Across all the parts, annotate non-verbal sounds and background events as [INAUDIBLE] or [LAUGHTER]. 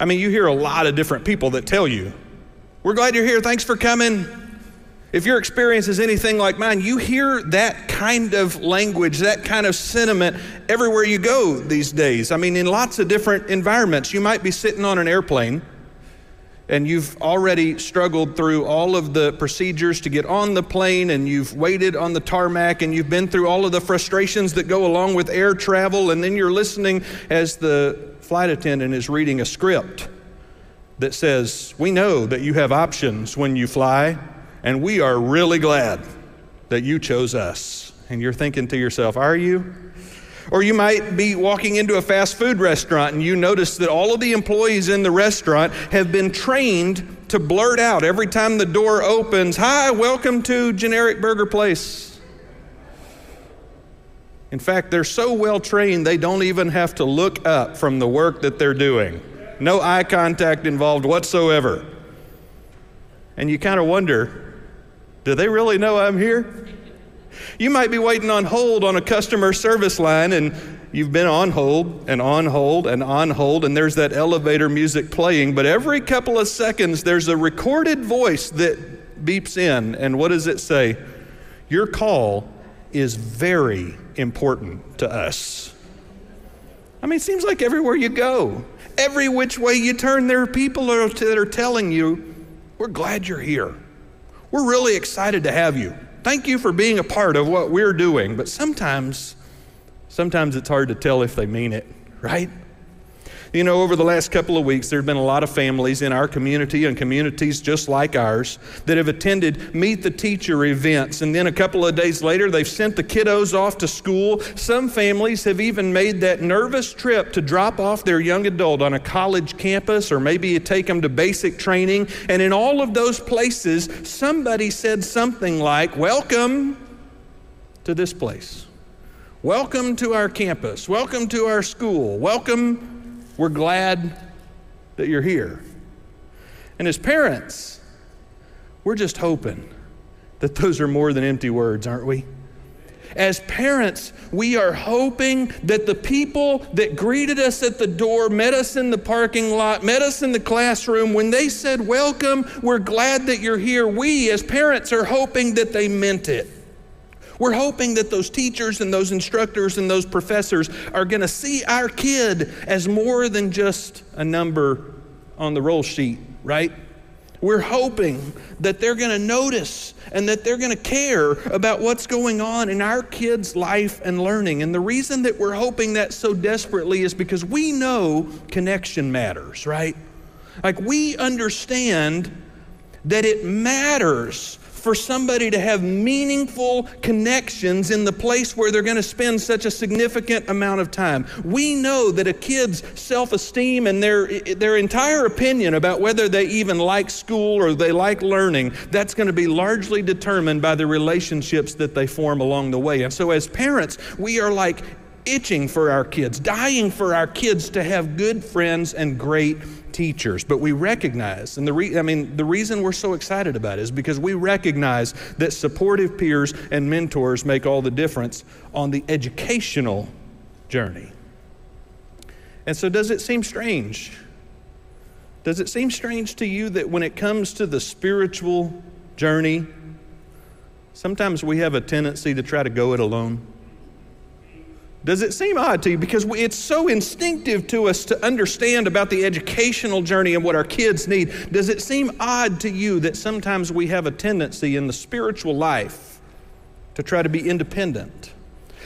I mean, you hear a lot of different people that tell you, We're glad you're here. Thanks for coming. If your experience is anything like mine, you hear that kind of language, that kind of sentiment everywhere you go these days. I mean, in lots of different environments. You might be sitting on an airplane and you've already struggled through all of the procedures to get on the plane and you've waited on the tarmac and you've been through all of the frustrations that go along with air travel and then you're listening as the flight attendant is reading a script that says, We know that you have options when you fly, and we are really glad that you chose us. And you're thinking to yourself, Are you? Or you might be walking into a fast food restaurant and you notice that all of the employees in the restaurant have been trained to blurt out every time the door opens, Hi, welcome to Generic Burger Place. In fact, they're so well trained, they don't even have to look up from the work that they're doing. No eye contact involved whatsoever. And you kind of wonder do they really know I'm here? You might be waiting on hold on a customer service line and you've been on hold and on hold and on hold, and there's that elevator music playing, but every couple of seconds there's a recorded voice that beeps in. And what does it say? Your call is very important to us. I mean, it seems like everywhere you go, every which way you turn, there are people that are telling you, We're glad you're here. We're really excited to have you. Thank you for being a part of what we're doing. But sometimes, sometimes it's hard to tell if they mean it, right? You know, over the last couple of weeks, there have been a lot of families in our community and communities just like ours that have attended Meet the Teacher events. And then a couple of days later, they've sent the kiddos off to school. Some families have even made that nervous trip to drop off their young adult on a college campus or maybe you take them to basic training. And in all of those places, somebody said something like, Welcome to this place. Welcome to our campus. Welcome to our school. Welcome we're glad that you're here. And as parents, we're just hoping that those are more than empty words, aren't we? As parents, we are hoping that the people that greeted us at the door, met us in the parking lot, met us in the classroom, when they said, Welcome, we're glad that you're here, we as parents are hoping that they meant it. We're hoping that those teachers and those instructors and those professors are going to see our kid as more than just a number on the roll sheet, right? We're hoping that they're going to notice and that they're going to care about what's going on in our kids' life and learning. And the reason that we're hoping that so desperately is because we know connection matters, right? Like we understand that it matters for somebody to have meaningful connections in the place where they're going to spend such a significant amount of time. We know that a kid's self esteem and their, their entire opinion about whether they even like school or they like learning, that's going to be largely determined by the relationships that they form along the way. And so, as parents, we are like itching for our kids, dying for our kids to have good friends and great teachers. But we recognize, and the re- I mean, the reason we're so excited about it is because we recognize that supportive peers and mentors make all the difference on the educational journey. And so, does it seem strange? Does it seem strange to you that when it comes to the spiritual journey, sometimes we have a tendency to try to go it alone? Does it seem odd to you? Because it's so instinctive to us to understand about the educational journey and what our kids need. Does it seem odd to you that sometimes we have a tendency in the spiritual life to try to be independent?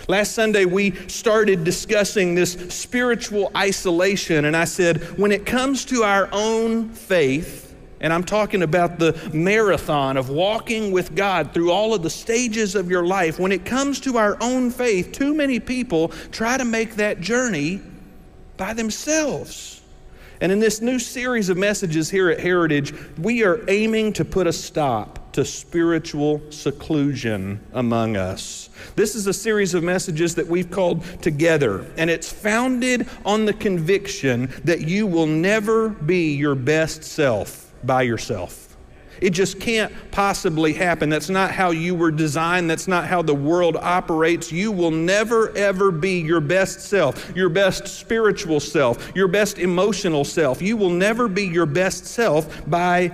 Last Sunday, we started discussing this spiritual isolation, and I said, when it comes to our own faith, and I'm talking about the marathon of walking with God through all of the stages of your life. When it comes to our own faith, too many people try to make that journey by themselves. And in this new series of messages here at Heritage, we are aiming to put a stop to spiritual seclusion among us. This is a series of messages that we've called Together, and it's founded on the conviction that you will never be your best self by yourself. It just can't possibly happen. That's not how you were designed. That's not how the world operates. You will never, ever be your best self, your best spiritual self, your best emotional self. You will never be your best self by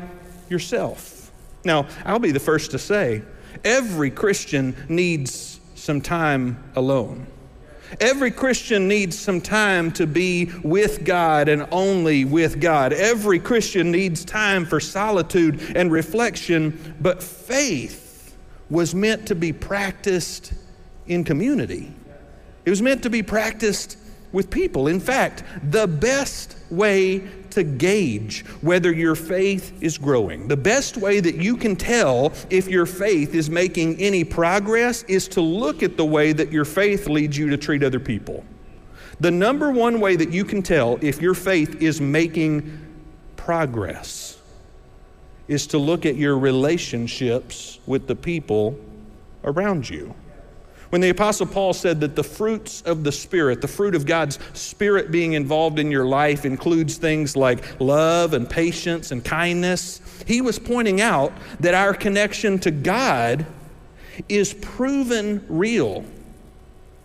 yourself. Now, I'll be the first to say every Christian needs some time alone. Every Christian needs some time to be with God and only with God. Every Christian needs time for solitude and reflection, but faith was meant to be practiced in community. It was meant to be practiced with people. In fact, the best way to gauge whether your faith is growing, the best way that you can tell if your faith is making any progress is to look at the way that your faith leads you to treat other people. The number one way that you can tell if your faith is making progress is to look at your relationships with the people around you. When the Apostle Paul said that the fruits of the Spirit, the fruit of God's Spirit being involved in your life, includes things like love and patience and kindness, he was pointing out that our connection to God is proven real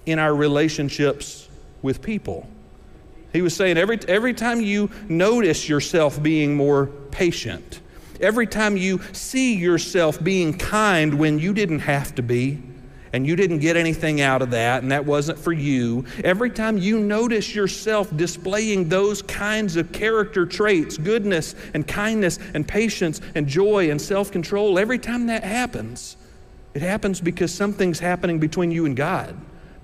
in our relationships with people. He was saying every, every time you notice yourself being more patient, every time you see yourself being kind when you didn't have to be, and you didn't get anything out of that, and that wasn't for you, every time you notice yourself displaying those kinds of character traits goodness and kindness and patience and joy and self control every time that happens, it happens because something's happening between you and God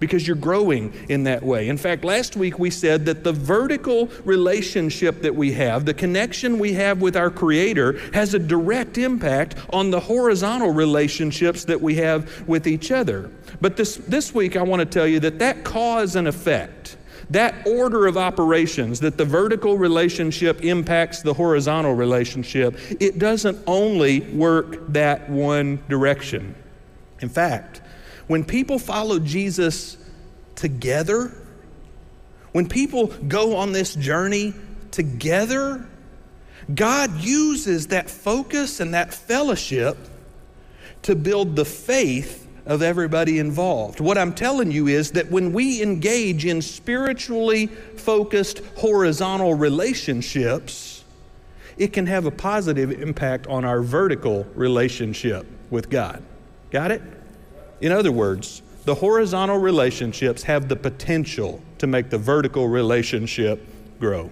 because you're growing in that way. In fact, last week we said that the vertical relationship that we have, the connection we have with our Creator, has a direct impact on the horizontal relationships that we have with each other. But this, this week I want to tell you that that cause and effect, that order of operations, that the vertical relationship impacts the horizontal relationship, it doesn't only work that one direction. In fact, when people follow Jesus together, when people go on this journey together, God uses that focus and that fellowship to build the faith of everybody involved. What I'm telling you is that when we engage in spiritually focused horizontal relationships, it can have a positive impact on our vertical relationship with God. Got it? In other words, the horizontal relationships have the potential to make the vertical relationship grow.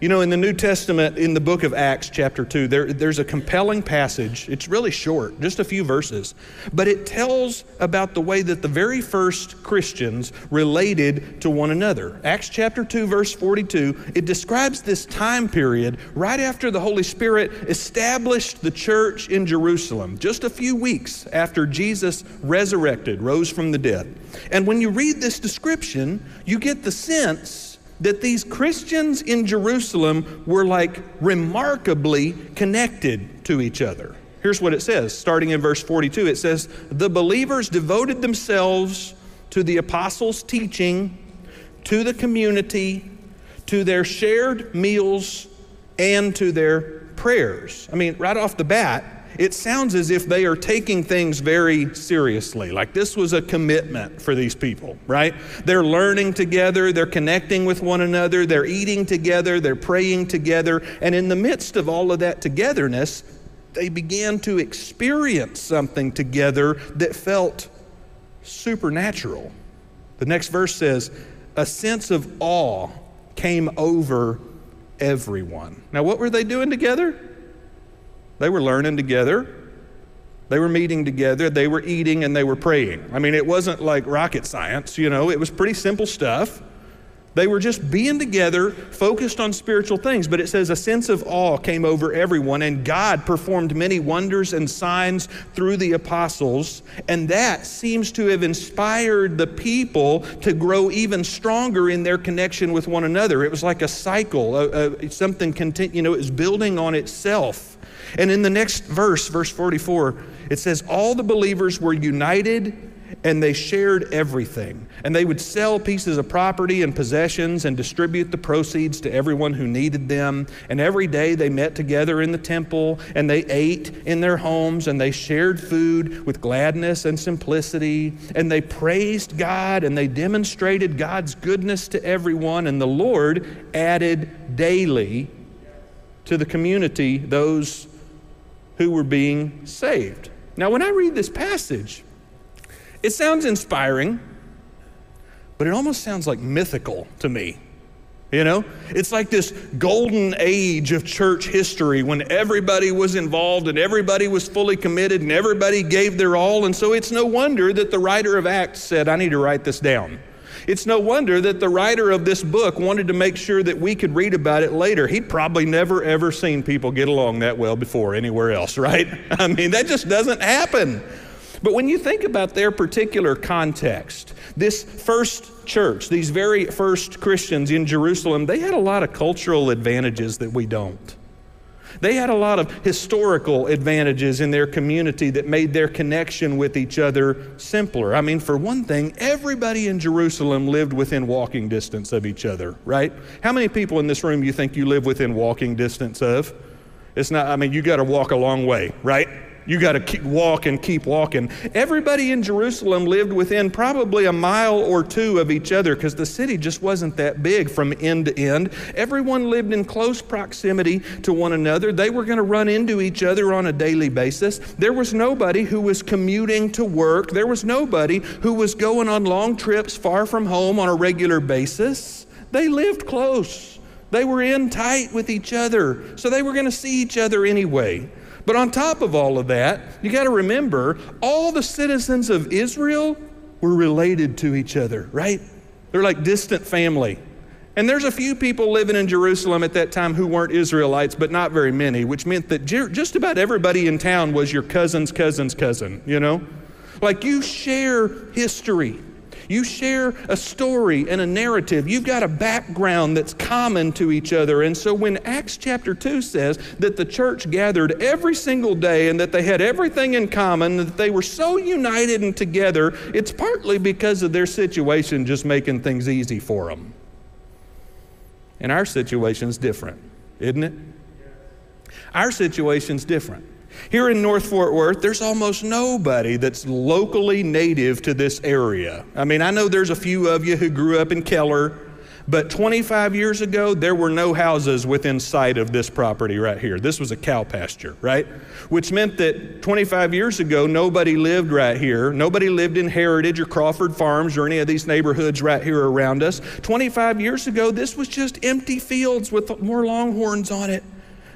You know, in the New Testament, in the book of Acts, chapter 2, there, there's a compelling passage. It's really short, just a few verses, but it tells about the way that the very first Christians related to one another. Acts chapter 2, verse 42, it describes this time period right after the Holy Spirit established the church in Jerusalem, just a few weeks after Jesus resurrected, rose from the dead. And when you read this description, you get the sense that these Christians in Jerusalem were like remarkably connected to each other. Here's what it says, starting in verse 42 it says, The believers devoted themselves to the apostles' teaching, to the community, to their shared meals, and to their prayers. I mean, right off the bat, it sounds as if they are taking things very seriously. Like this was a commitment for these people, right? They're learning together, they're connecting with one another, they're eating together, they're praying together. And in the midst of all of that togetherness, they began to experience something together that felt supernatural. The next verse says, A sense of awe came over everyone. Now, what were they doing together? They were learning together. They were meeting together. They were eating and they were praying. I mean, it wasn't like rocket science, you know, it was pretty simple stuff. They were just being together, focused on spiritual things. But it says a sense of awe came over everyone, and God performed many wonders and signs through the apostles. And that seems to have inspired the people to grow even stronger in their connection with one another. It was like a cycle, a, a, something, continu- you know, it was building on itself. And in the next verse, verse 44, it says, All the believers were united and they shared everything. And they would sell pieces of property and possessions and distribute the proceeds to everyone who needed them. And every day they met together in the temple and they ate in their homes and they shared food with gladness and simplicity. And they praised God and they demonstrated God's goodness to everyone. And the Lord added daily to the community those who were being saved. Now, when I read this passage, it sounds inspiring, but it almost sounds like mythical to me. You know, it's like this golden age of church history when everybody was involved and everybody was fully committed and everybody gave their all. And so it's no wonder that the writer of Acts said, I need to write this down. It's no wonder that the writer of this book wanted to make sure that we could read about it later. He'd probably never ever seen people get along that well before anywhere else, [LAUGHS] right? I mean, that just doesn't happen. But when you think about their particular context, this first church, these very first Christians in Jerusalem, they had a lot of cultural advantages that we don't. They had a lot of historical advantages in their community that made their connection with each other simpler. I mean, for one thing, everybody in Jerusalem lived within walking distance of each other, right? How many people in this room you think you live within walking distance of? It's not, I mean, you got to walk a long way, right? You got to keep walk and keep walking. Everybody in Jerusalem lived within probably a mile or two of each other because the city just wasn't that big from end to end. Everyone lived in close proximity to one another. They were going to run into each other on a daily basis. There was nobody who was commuting to work. There was nobody who was going on long trips far from home on a regular basis. They lived close. They were in tight with each other, so they were going to see each other anyway. But on top of all of that, you got to remember all the citizens of Israel were related to each other, right? They're like distant family. And there's a few people living in Jerusalem at that time who weren't Israelites, but not very many, which meant that just about everybody in town was your cousin's cousin's cousin, you know? Like you share history. You share a story and a narrative. You've got a background that's common to each other. And so when Acts chapter 2 says that the church gathered every single day and that they had everything in common, that they were so united and together, it's partly because of their situation just making things easy for them. And our situation's different, isn't it? Our situation's different. Here in North Fort Worth, there's almost nobody that's locally native to this area. I mean, I know there's a few of you who grew up in Keller, but 25 years ago, there were no houses within sight of this property right here. This was a cow pasture, right? Which meant that 25 years ago, nobody lived right here. Nobody lived in Heritage or Crawford Farms or any of these neighborhoods right here around us. 25 years ago, this was just empty fields with more longhorns on it.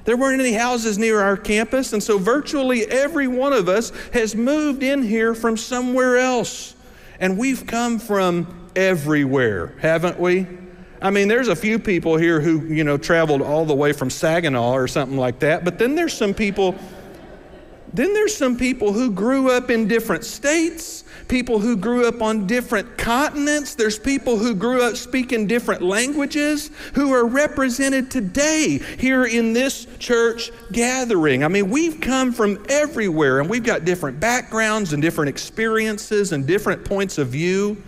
There weren't any houses near our campus, and so virtually every one of us has moved in here from somewhere else. And we've come from everywhere, haven't we? I mean, there's a few people here who, you know, traveled all the way from Saginaw or something like that, but then there's some people then there's some people who grew up in different states, people who grew up on different continents. There's people who grew up speaking different languages who are represented today here in this church gathering. I mean, we've come from everywhere and we've got different backgrounds and different experiences and different points of view.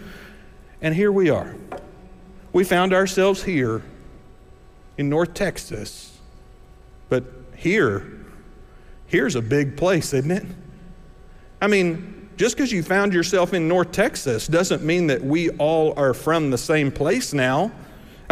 And here we are. We found ourselves here in North Texas, but here, here's a big place, isn't it? I mean, just because you found yourself in North Texas doesn't mean that we all are from the same place now.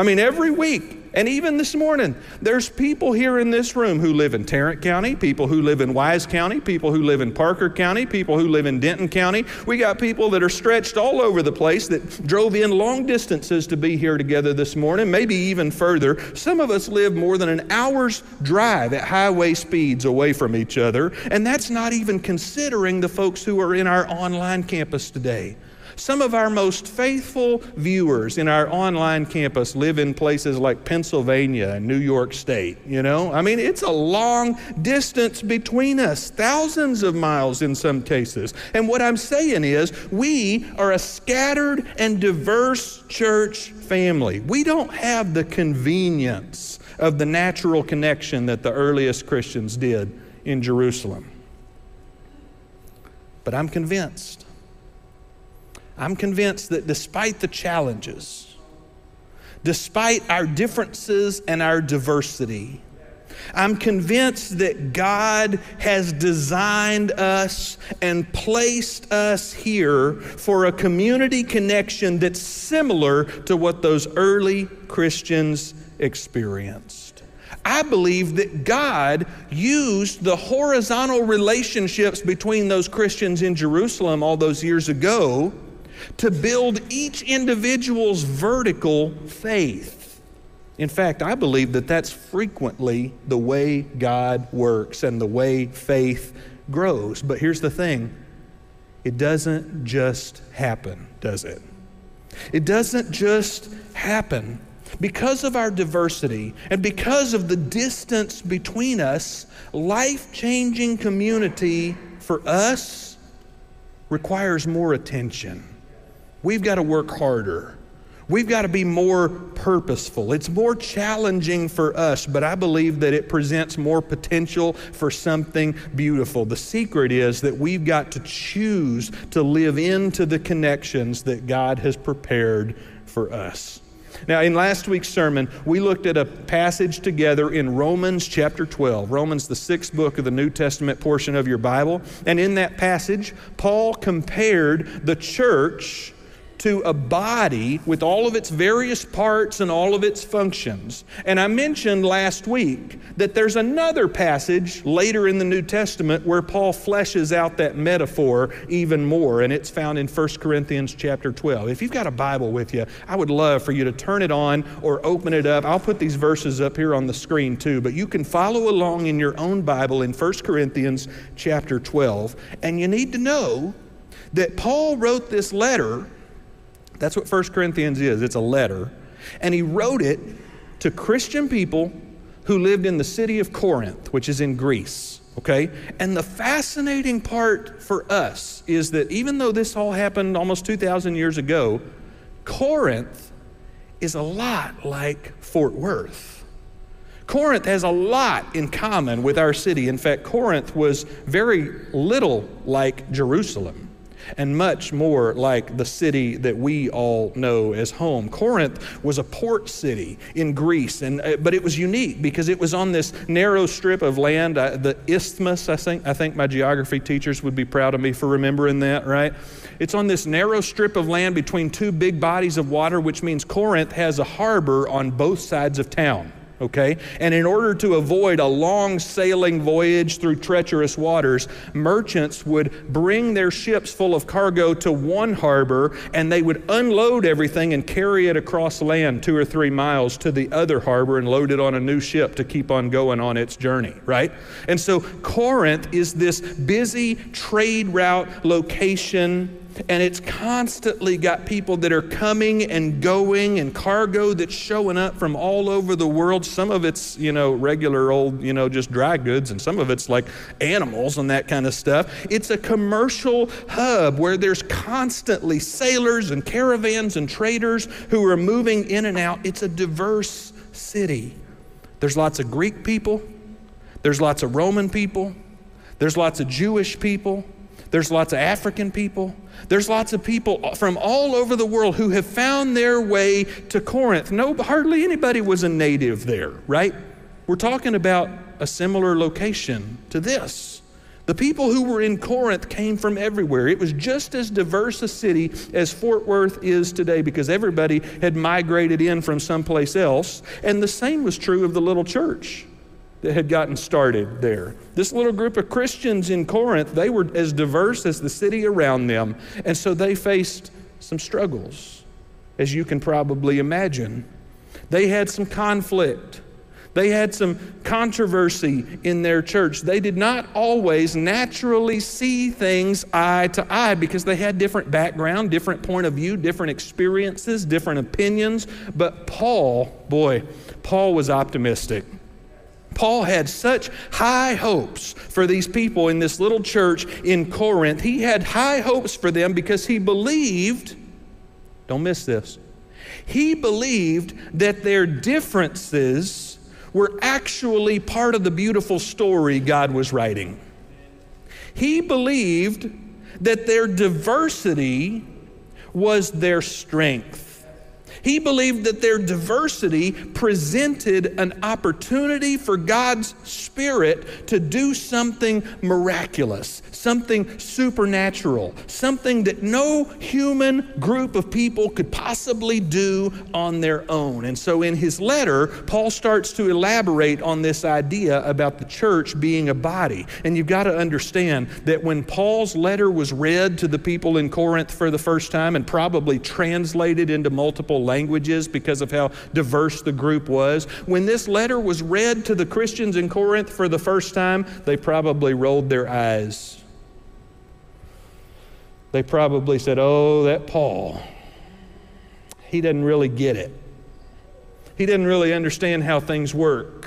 I mean, every week and even this morning, there's people here in this room who live in Tarrant County, people who live in Wise County, people who live in Parker County, people who live in Denton County. We got people that are stretched all over the place that drove in long distances to be here together this morning, maybe even further. Some of us live more than an hour's drive at highway speeds away from each other, and that's not even considering the folks who are in our online campus today. Some of our most faithful viewers in our online campus live in places like Pennsylvania and New York State, you know? I mean, it's a long distance between us, thousands of miles in some cases. And what I'm saying is, we are a scattered and diverse church family. We don't have the convenience of the natural connection that the earliest Christians did in Jerusalem. But I'm convinced I'm convinced that despite the challenges, despite our differences and our diversity, I'm convinced that God has designed us and placed us here for a community connection that's similar to what those early Christians experienced. I believe that God used the horizontal relationships between those Christians in Jerusalem all those years ago to build each individual's vertical faith. In fact, I believe that that's frequently the way God works and the way faith grows. But here's the thing it doesn't just happen, does it? It doesn't just happen. Because of our diversity and because of the distance between us, life changing community for us requires more attention. We've got to work harder. We've got to be more purposeful. It's more challenging for us, but I believe that it presents more potential for something beautiful. The secret is that we've got to choose to live into the connections that God has prepared for us. Now, in last week's sermon, we looked at a passage together in Romans chapter 12. Romans, the sixth book of the New Testament portion of your Bible. And in that passage, Paul compared the church to a body with all of its various parts and all of its functions. And I mentioned last week that there's another passage later in the New Testament where Paul fleshes out that metaphor even more, and it's found in 1 Corinthians chapter 12. If you've got a Bible with you, I would love for you to turn it on or open it up. I'll put these verses up here on the screen too, but you can follow along in your own Bible in 1 Corinthians chapter 12. And you need to know that Paul wrote this letter that's what 1 Corinthians is it's a letter. And he wrote it to Christian people who lived in the city of Corinth, which is in Greece. Okay? And the fascinating part for us is that even though this all happened almost 2,000 years ago, Corinth is a lot like Fort Worth. Corinth has a lot in common with our city. In fact, Corinth was very little like Jerusalem and much more like the city that we all know as home. Corinth was a port city in Greece, and, uh, but it was unique because it was on this narrow strip of land, uh, the isthmus, I think, I think my geography teachers would be proud of me for remembering that, right? It's on this narrow strip of land between two big bodies of water, which means Corinth has a harbor on both sides of town okay? And in order to avoid a long sailing voyage through treacherous waters, merchants would bring their ships full of cargo to one harbor and they would unload everything and carry it across land two or three miles to the other harbor and load it on a new ship to keep on going on its journey, right? And so Corinth is this busy trade route location and it's constantly got people that are coming and going and cargo that's showing up from all over the world. Some of it's, you know, regular old, you know, just dry goods, and some of it's like animals and that kind of stuff. It's a commercial hub where there's constantly sailors and caravans and traders who are moving in and out. It's a diverse city. There's lots of Greek people, there's lots of Roman people, there's lots of Jewish people. There's lots of African people. There's lots of people from all over the world who have found their way to Corinth. No, hardly anybody was a native there, right? We're talking about a similar location to this. The people who were in Corinth came from everywhere. It was just as diverse a city as Fort Worth is today because everybody had migrated in from someplace else. And the same was true of the little church that had gotten started there. This little group of Christians in Corinth, they were as diverse as the city around them, and so they faced some struggles, as you can probably imagine. They had some conflict. They had some controversy in their church. They did not always naturally see things eye to eye because they had different background, different point of view, different experiences, different opinions. But Paul, boy, Paul was optimistic. Paul had such high hopes for these people in this little church in Corinth. He had high hopes for them because he believed, don't miss this, he believed that their differences were actually part of the beautiful story God was writing. He believed that their diversity was their strength. He believed that their diversity presented an opportunity for God's Spirit to do something miraculous, something supernatural, something that no human group of people could possibly do on their own. And so in his letter, Paul starts to elaborate on this idea about the church being a body. And you've got to understand that when Paul's letter was read to the people in Corinth for the first time and probably translated into multiple languages because of how diverse the group was, when this letter was read to the Christians in Corinth for the first time, they probably rolled their eyes they probably said, Oh, that Paul, he doesn't really get it. He doesn't really understand how things work.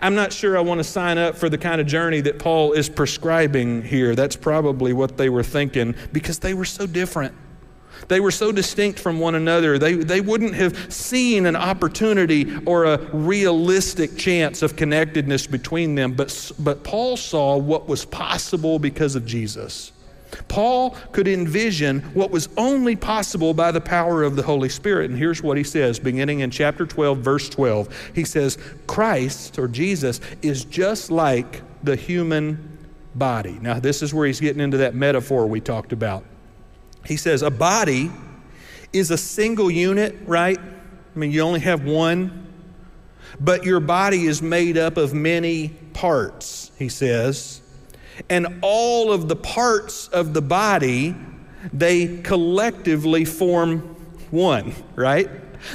I'm not sure I want to sign up for the kind of journey that Paul is prescribing here. That's probably what they were thinking because they were so different. They were so distinct from one another. They, they wouldn't have seen an opportunity or a realistic chance of connectedness between them. But, but Paul saw what was possible because of Jesus. Paul could envision what was only possible by the power of the Holy Spirit. And here's what he says, beginning in chapter 12, verse 12. He says, Christ or Jesus is just like the human body. Now, this is where he's getting into that metaphor we talked about. He says, A body is a single unit, right? I mean, you only have one. But your body is made up of many parts, he says and all of the parts of the body, they collectively form one, right?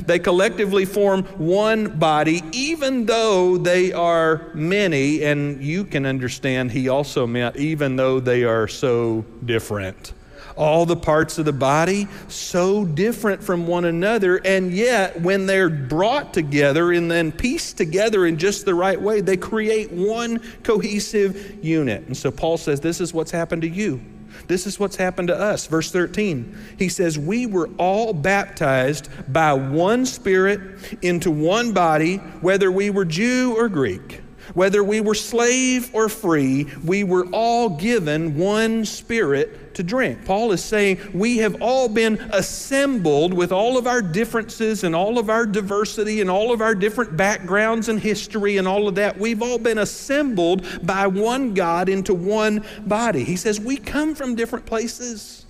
They collectively form one body, even though they are many. And you can understand, he also meant, even though they are so different all the parts of the body so different from one another and yet when they're brought together and then pieced together in just the right way they create one cohesive unit and so paul says this is what's happened to you this is what's happened to us. Verse 13, he says, We were all baptized by one Spirit into one body, whether we were Jew or Greek. Whether we were slave or free, we were all given one spirit to drink. Paul is saying we have all been assembled with all of our differences and all of our diversity and all of our different backgrounds and history and all of that. We've all been assembled by one God into one body. He says we come from different places,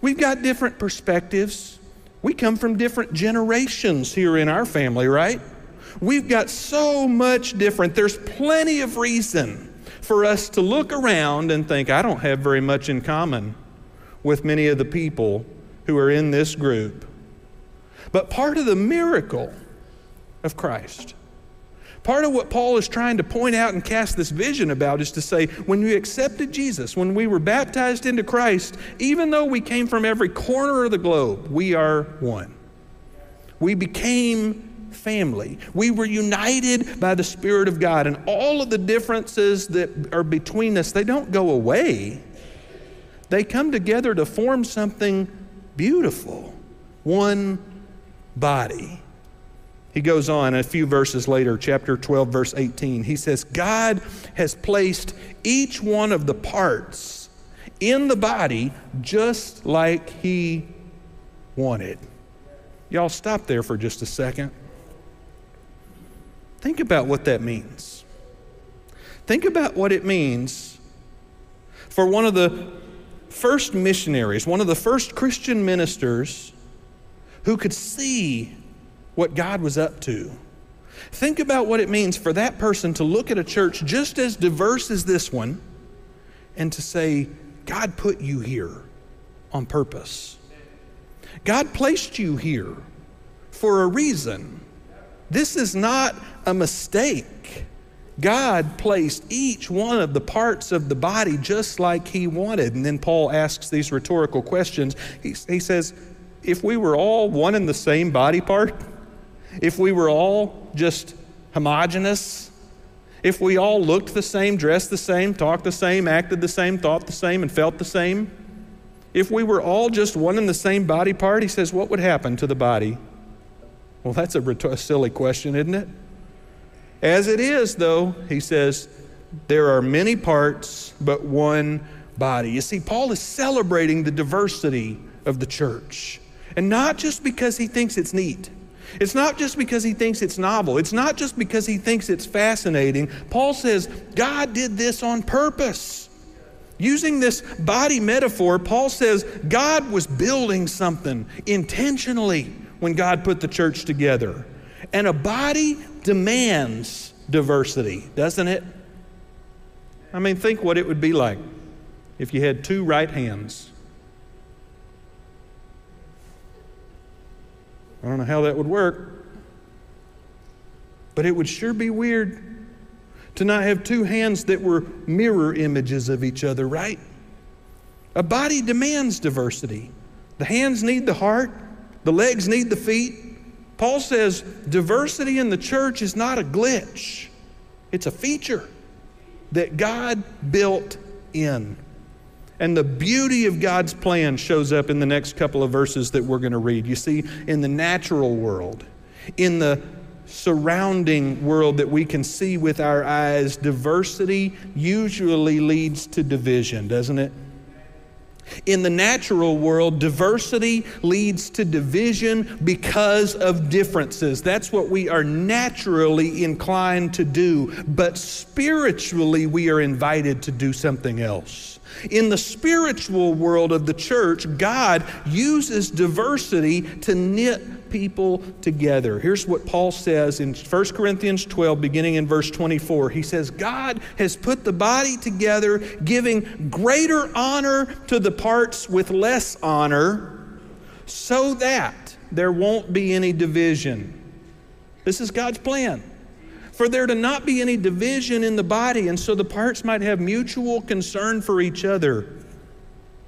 we've got different perspectives. We come from different generations here in our family, right? We've got so much different. There's plenty of reason for us to look around and think, I don't have very much in common with many of the people who are in this group. But part of the miracle of Christ, part of what Paul is trying to point out and cast this vision about is to say, when we accepted Jesus, when we were baptized into Christ, even though we came from every corner of the globe, we are one. We became family. We were united by the Spirit of God, and all of the differences that are between us, they don't go away. They come together to form something beautiful one body. He goes on a few verses later, chapter 12, verse 18. He says, God has placed each one of the parts in the body just like He wanted. Y'all stop there for just a second. Think about what that means. Think about what it means for one of the first missionaries, one of the first Christian ministers who could see what God was up to. Think about what it means for that person to look at a church just as diverse as this one and to say, God put you here on purpose. God placed you here for a reason. This is not a mistake. God placed each one of the parts of the body just like He wanted. And then Paul asks these rhetorical questions. He, he says, If we were all one and the same body part, if we were all just homogenous, if we all looked the same, dressed the same, talked the same, acted the same, thought the same, and felt the same, if we were all just one and the same body part, he says, what would happen to the body? Well, that's a, silly question, isn't it? As it is, though, he says, there are many parts, but one body. You see, Paul is celebrating the diversity of the church. And not just because he thinks it's neat. It's not just because he thinks it's novel. It's not just because he thinks it's fascinating. Paul says God did this on purpose. Using this body metaphor, Paul says God was building something intentionally when God put the church together. And a body demands diversity, doesn't it? I mean, think what it would be like if you had two right hands. I don't know how that would work, but it would sure be weird to not have two hands that were mirror images of each other, right? A body demands diversity. The hands need the heart, the legs need the feet. Paul says diversity in the church is not a glitch, it's a feature that God built in. And the beauty of God's plan shows up in the next couple of verses that we're going to read. You see, in the natural world, in the surrounding world that we can see with our eyes, diversity usually leads to division, doesn't it? In the natural world, diversity leads to division because of differences. That's what we are naturally inclined to do. But spiritually, we are invited to do something else. In the spiritual world of the church, God uses diversity to knit people together. Here's what Paul says in 1 Corinthians 12, beginning in verse 24. He says, God has put the body together, giving greater honor to the parts with less honor, so that there won't be any division. This is God's plan for there to not be any division in the body, and so the parts might have mutual concern for each other.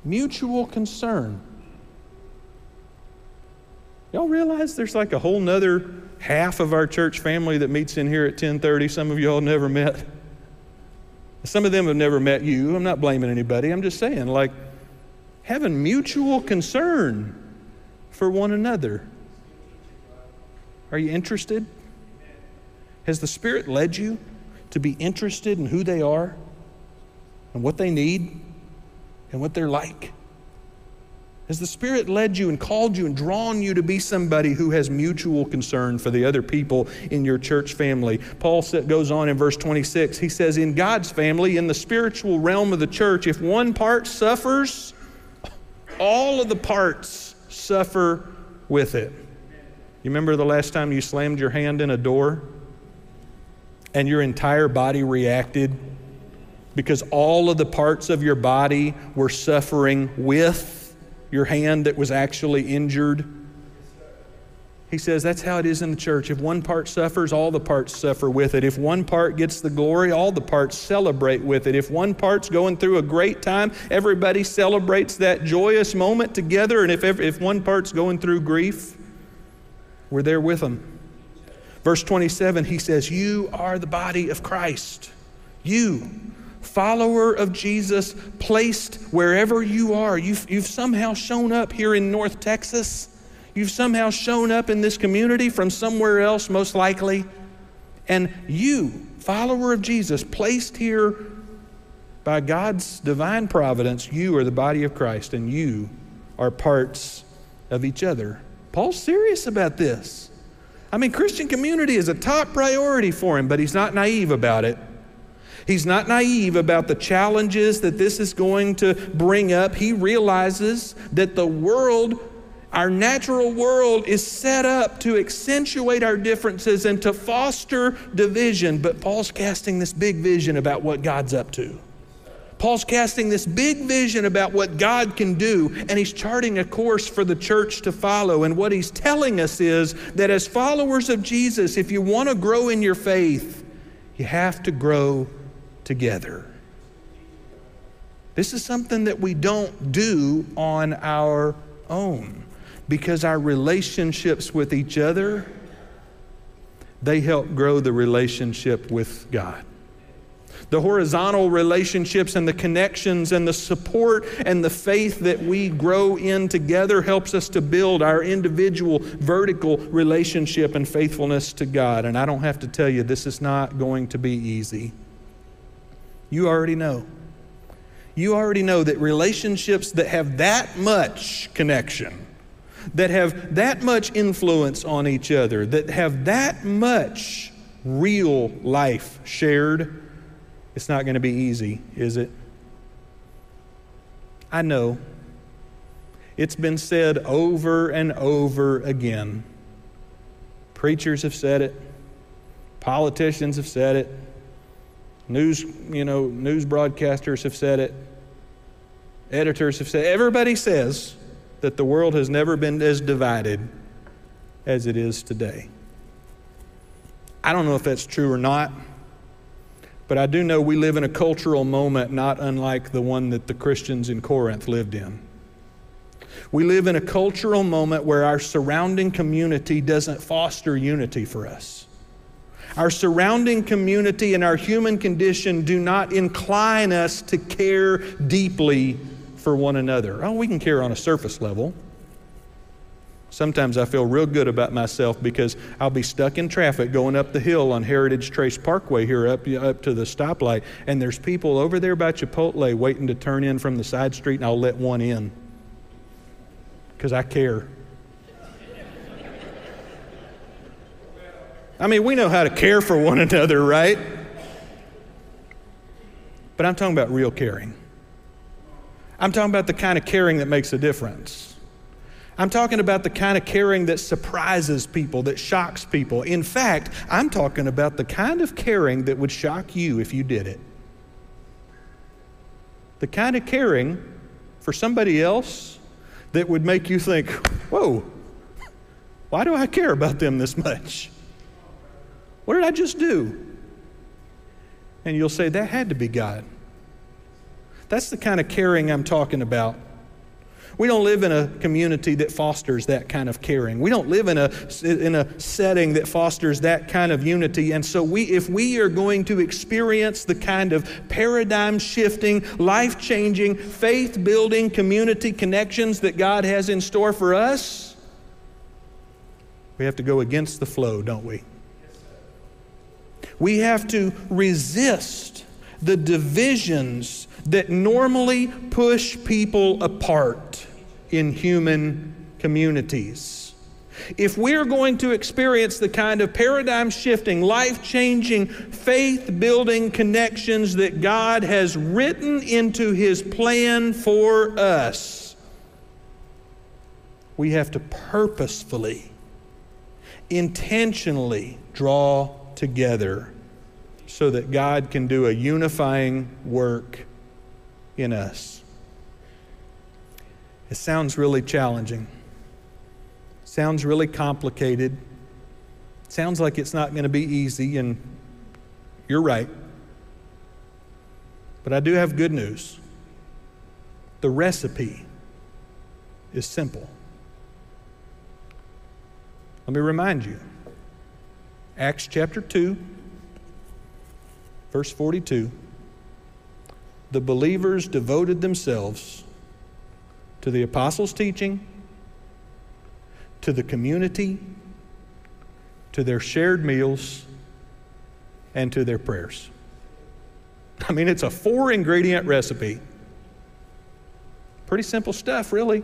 Mutual concern. Y'all realize there's like a whole nother half of our church family that meets in here at 1030. Some of y'all never met. Some of them have never met you. I'm not blaming anybody. I'm just saying, like, having mutual concern for one another. Are you interested? Has the Spirit led you to be interested in who they are and what they need and what they're like? Has the Spirit led you and called you and drawn you to be somebody who has mutual concern for the other people in your church family? Paul goes on in verse 26. He says, In God's family, in the spiritual realm of the church, if one part suffers, all of the parts suffer with it. You remember the last time you slammed your hand in a door? And your entire body reacted because all of the parts of your body were suffering with your hand that was actually injured. He says that's how it is in the church. If one part suffers, all the parts suffer with it. If one part gets the glory, all the parts celebrate with it. If one part's going through a great time, everybody celebrates that joyous moment together. And if, if one part's going through grief, we're there with them. Verse 27, he says, You are the body of Christ. You, follower of Jesus, placed wherever you are. You've, you've somehow shown up here in North Texas. You've somehow shown up in this community from somewhere else, most likely. And you, follower of Jesus, placed here by God's divine providence, you are the body of Christ and you are parts of each other. Paul's serious about this. I mean, Christian community is a top priority for him, but he's not naive about it. He's not naive about the challenges that this is going to bring up. He realizes that the world, our natural world, is set up to accentuate our differences and to foster division. But Paul's casting this big vision about what God's up to. Paul's casting this big vision about what God can do, and he's charting a course for the church to follow. And what he's telling us is that as followers of Jesus, if you want to grow in your faith, you have to grow together. This is something that we don't do on our own because our relationships with each other they help grow the relationship with God. The horizontal relationships and the connections and the support and the faith that we grow in together helps us to build our individual vertical relationship and faithfulness to God. And I don't have to tell you, this is not going to be easy. You already know. You already know that relationships that have that much connection that have that much influence on each other, that have that much real life shared, it's not going to be easy, is it? I know. It's been said over and over again. Preachers have said it. Politicians have said it. News, you know, news broadcasters have said it. Editors have said. Everybody says that the world has never been as divided as it is today. I don't know if that's true or not, but I do know we live in a cultural moment not unlike the one that the Christians in Corinth lived in. We live in a cultural moment where our surrounding community doesn't foster unity for us. Our surrounding community and our human condition do not incline us to care deeply for one another. Oh, we can care on a surface level. Sometimes I feel real good about myself because I'll be stuck in traffic going up the hill on Heritage Trace Parkway here up, up to the stoplight, and there's people over there by Chipotle waiting to turn in from the side street, and I'll let one in because I care. I mean, we know how to care for one another, right? But I'm talking about real caring. I'm talking about the kind of caring that makes a difference. I'm talking about the kind of caring that surprises people, that shocks people. In fact, I'm talking about the kind of caring that would shock you if you did it. The kind of caring for somebody else that would make you think, whoa, why do I care about them this much? What did I just do? And you'll say, that had to be God. That's the kind of caring I'm talking about. We don't live in a community that fosters that kind of caring. We don't live in a, in a setting that fosters that kind of unity. And so, we, if we are going to experience the kind of paradigm shifting, life changing, faith building community connections that God has in store for us, we have to go against the flow, don't we? We have to resist the divisions that normally push people apart in human communities. If we're going to experience the kind of paradigm shifting, life changing, faith building connections that God has written into His plan for us, we have to purposefully, intentionally draw together so that God can do a unifying work in us. It sounds really challenging. Sounds really complicated. Sounds like it's not going to be easy, and you're right. But I do have good news. The recipe is simple. Let me remind you Acts chapter 2, verse 42 the believers devoted themselves to the apostles' teaching, to the community, to their shared meals, and to their prayers. I mean, it's a four ingredient recipe. Pretty simple stuff, really.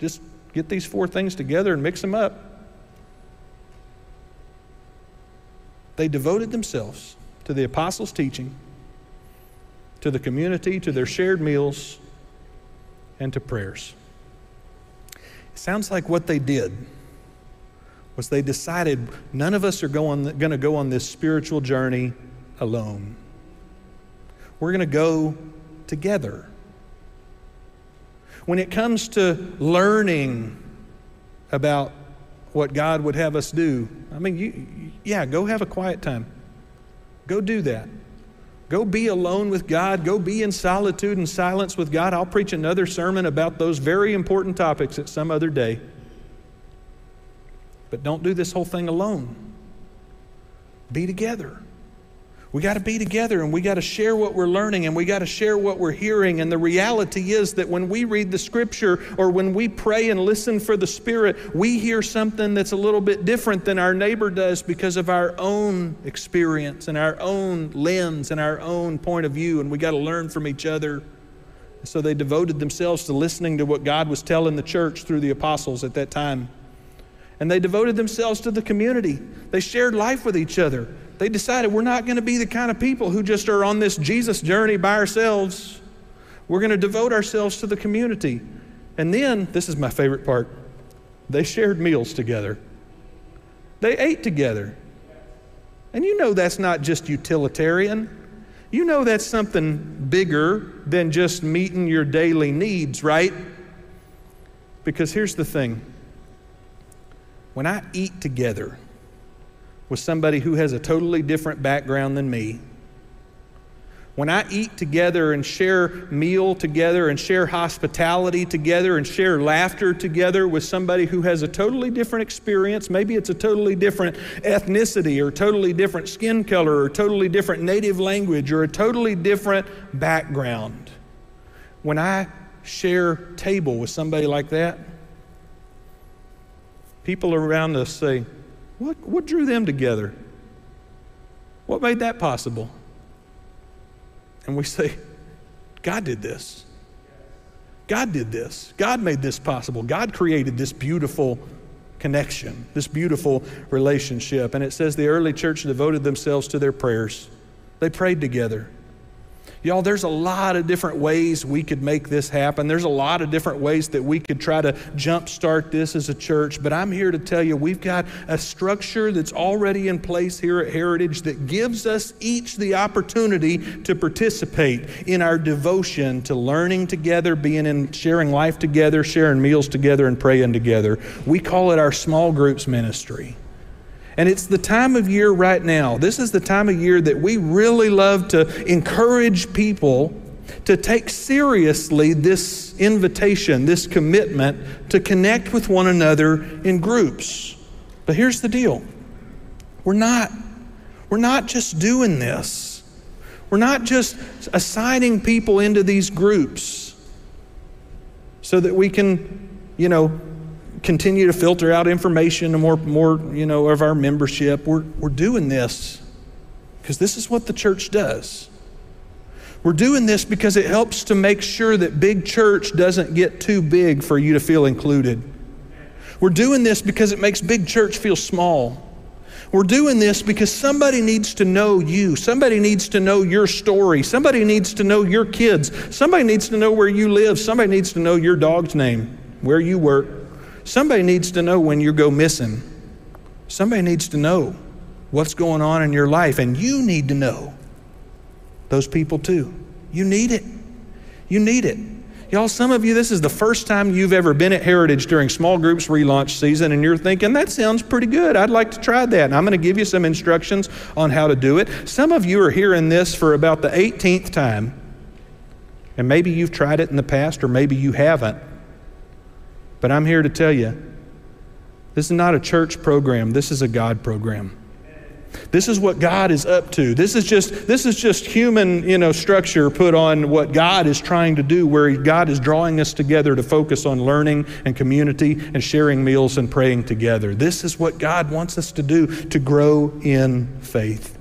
Just get these four things together and mix them up. They devoted themselves to the apostles' teaching to the community, to their shared meals, and to prayers. It sounds like what they did was they decided none of us are going, going to go on this spiritual journey alone. we're going to go together. When it comes to learning about what God would have us do, I mean, you, yeah, go have a quiet time. Go do that. Go be alone with God. Go be in solitude and silence with God. I'll preach another sermon about those very important topics at some other day. But don't do this whole thing alone. Be together. We got to be together and we got to share what we're learning and we got to share what we're hearing. And the reality is that when we read the scripture or when we pray and listen for the Spirit, we hear something that's a little bit different than our neighbor does because of our own experience and our own lens and our own point of view. And we got to learn from each other. So they devoted themselves to listening to what God was telling the church through the apostles at that time. And they devoted themselves to the community. They shared life with each other they decided we're not going to be the kind of people who just are on this Jesus journey by ourselves. We're going to devote ourselves to the community. And then, this is my favorite part they shared meals together, they ate together. And you know that's not just utilitarian. You know that's something bigger than just meeting your daily needs, right? Because here's the thing when I eat together, with somebody who has a totally different background than me, when I eat together and share meal together and share hospitality together and share laughter together with somebody who has a totally different experience, maybe it's a totally different ethnicity or totally different skin color or totally different native language or a totally different background. When I share table with somebody like that, people around us say, what, what drew them together? What made that possible? And we say, God did this. God did this. God made this possible. God created this beautiful connection, this beautiful relationship. And it says the early church devoted themselves to their prayers. They prayed together. Y'all, there's a lot of different ways we could make this happen. There's a lot of different ways that we could try to jumpstart this as a church. But I'm here to tell you we've got a structure that's already in place here at Heritage that gives us each the opportunity to participate in our devotion to learning together, being in sharing life together, sharing meals together, and praying together. We call it our small groups ministry. And it's the time of year right now. This is the time of year that we really love to encourage people to take seriously this invitation, this commitment to connect with one another in groups. But here's the deal we're not, we're not just doing this, we're not just assigning people into these groups so that we can, you know, continue to filter out information and more, more you know, of our membership. We're, we're doing this because this is what the church does. We're doing this because it helps to make sure that big church doesn't get too big for you to feel included. We're doing this because it makes big church feel small. We're doing this because somebody needs to know you. Somebody needs to know your story. Somebody needs to know your kids. Somebody needs to know where you live. Somebody needs to know your dog's name, where you work, Somebody needs to know when you go missing. Somebody needs to know what's going on in your life, and you need to know those people too. You need it. You need it. Y'all, some of you, this is the first time you've ever been at Heritage during small groups relaunch season, and you're thinking, that sounds pretty good. I'd like to try that. And I'm going to give you some instructions on how to do it. Some of you are hearing this for about the 18th time, and maybe you've tried it in the past, or maybe you haven't. But I'm here to tell you this is not a church program, this is a God program. This is what God is up to. This is just this is just human, you know, structure put on what God is trying to do where God is drawing us together to focus on learning and community and sharing meals and praying together. This is what God wants us to do to grow in faith.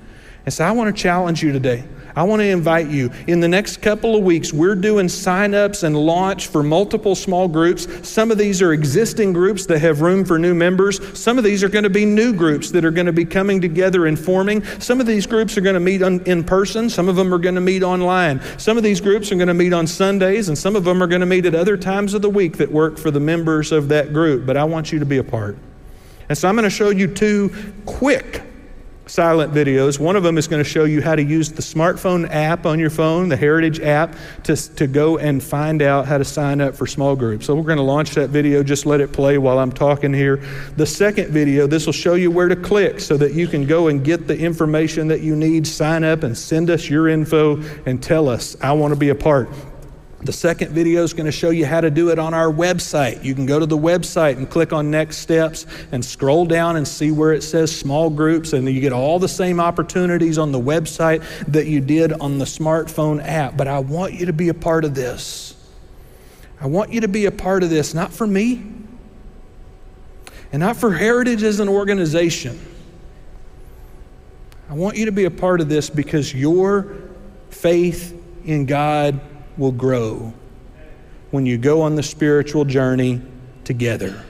And so I want to challenge you today. I want to invite you. In the next couple of weeks, we're doing sign-ups and launch for multiple small groups. Some of these are existing groups that have room for new members. Some of these are going to be new groups that are going to be coming together and forming. Some of these groups are going to meet on, in person. Some of them are going to meet online. Some of these groups are going to meet on Sundays, and some of them are going to meet at other times of the week that work for the members of that group. But I want you to be a part. And so I'm going to show you two quick silent videos. One of them is going to show you how to use the smartphone app on your phone, the Heritage app, to, to go and find out how to sign up for small groups. So we're going to launch that video. Just let it play while I'm talking here. The second video, this will show you where to click so that you can go and get the information that you need, sign up, and send us your info and tell us, I want to be a part. The second video is going to show you how to do it on our website. You can go to the website and click on next steps and scroll down and see where it says small groups, and you get all the same opportunities on the website that you did on the smartphone app. But I want you to be a part of this. I want you to be a part of this, not for me and not for Heritage as an organization. I want you to be a part of this because your faith in God will grow when you go on the spiritual journey together.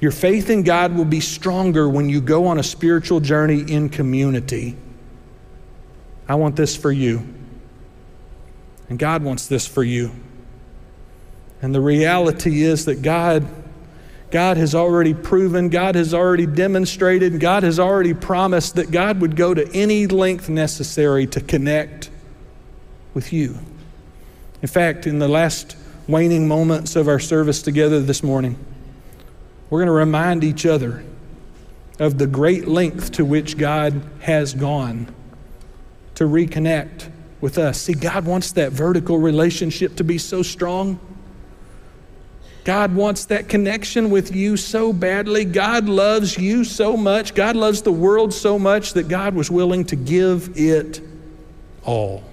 Your faith in God will be stronger when you go on a spiritual journey in community. I want this for you. And God wants this for you. And the reality is that God God has already proven, God has already demonstrated, God has already promised that God would go to any length necessary to connect with you. In fact, in the last waning moments of our service together this morning, we're going to remind each other of the great length to which God has gone to reconnect with us. See, God wants that vertical relationship to be so strong. God wants that connection with you so badly. God loves you so much. God loves the world so much that God was willing to give it all.